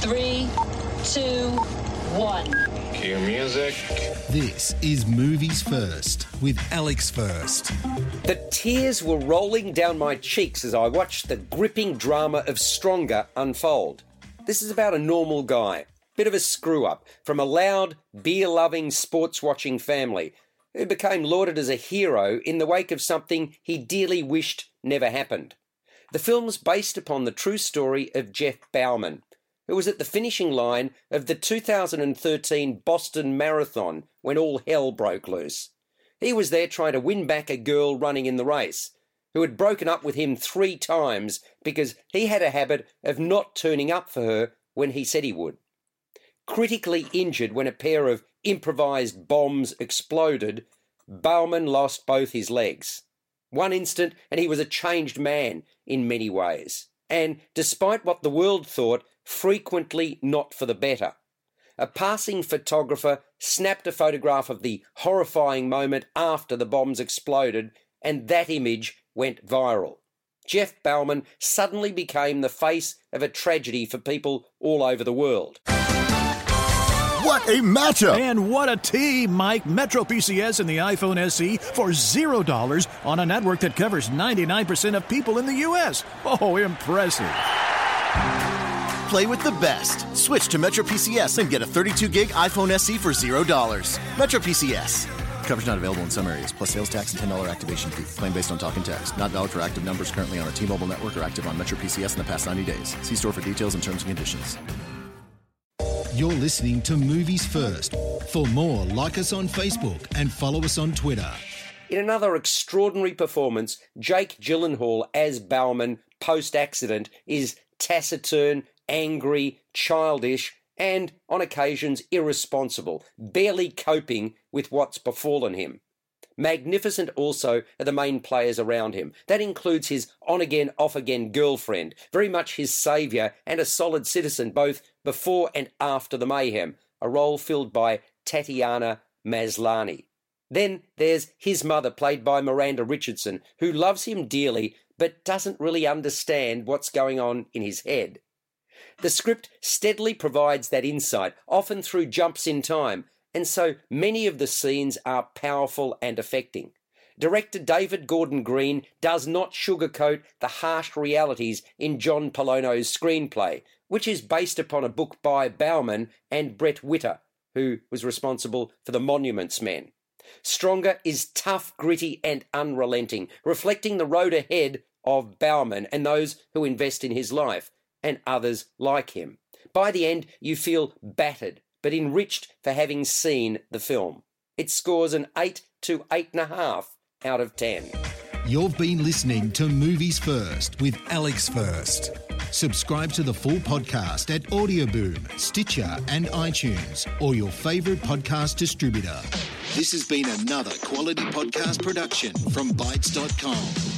Five, four, three, two, one. Cue music. This is Movies First with Alex First. The tears were rolling down my cheeks as I watched the gripping drama of Stronger unfold. This is about a normal guy, bit of a screw up, from a loud, beer loving, sports watching family who became lauded as a hero in the wake of something he dearly wished never happened. The film's based upon the true story of Jeff Bauman, who was at the finishing line of the 2013 Boston Marathon when all hell broke loose. He was there trying to win back a girl running in the race, who had broken up with him three times because he had a habit of not turning up for her when he said he would. Critically injured when a pair of improvised bombs exploded, Bauman lost both his legs. One instant, and he was a changed man in many ways. And despite what the world thought, frequently not for the better. A passing photographer snapped a photograph of the horrifying moment after the bombs exploded, and that image went viral. Jeff Bauman suddenly became the face of a tragedy for people all over the world. What a matchup! And what a a T, Mike. Metro PCS and the iPhone SE for $0 on a network that covers 99% of people in the U.S. Oh, impressive. Play with the best. Switch to Metro PCS and get a 32 gig iPhone SE for $0. Metro PCS. Coverage not available in some areas, plus sales tax and $10 activation fee. Claim based on talk and text. Not valid for active numbers currently on a T Mobile network or active on Metro PCS in the past 90 days. See store for details and terms and conditions. You're listening to Movies First. For more, like us on Facebook and follow us on Twitter. In another extraordinary performance, Jake Gyllenhaal as Bauman post accident is taciturn, angry, childish, and on occasions irresponsible, barely coping with what's befallen him. Magnificent also are the main players around him. That includes his on again, off again girlfriend, very much his saviour and a solid citizen both before and after the mayhem, a role filled by Tatiana Maslany. Then there's his mother, played by Miranda Richardson, who loves him dearly but doesn't really understand what's going on in his head. The script steadily provides that insight, often through jumps in time, and so many of the scenes are powerful and affecting. Director David Gordon Green does not sugarcoat the harsh realities in John Pollono's screenplay, which is based upon a book by Bauman and Brett Witter, who was responsible for The Monuments Men. Stronger is tough, gritty, and unrelenting, reflecting the road ahead of Bauman and those who invest in his life, and others like him. By the end, you feel battered, but enriched for having seen the film. It scores an 8 to 8.5 out of 10. You've been listening to Movies First with Alex First. Subscribe to the full podcast at Audioboom, Stitcher, and iTunes, or your favourite podcast distributor. This has been another quality podcast production from Bytes.com.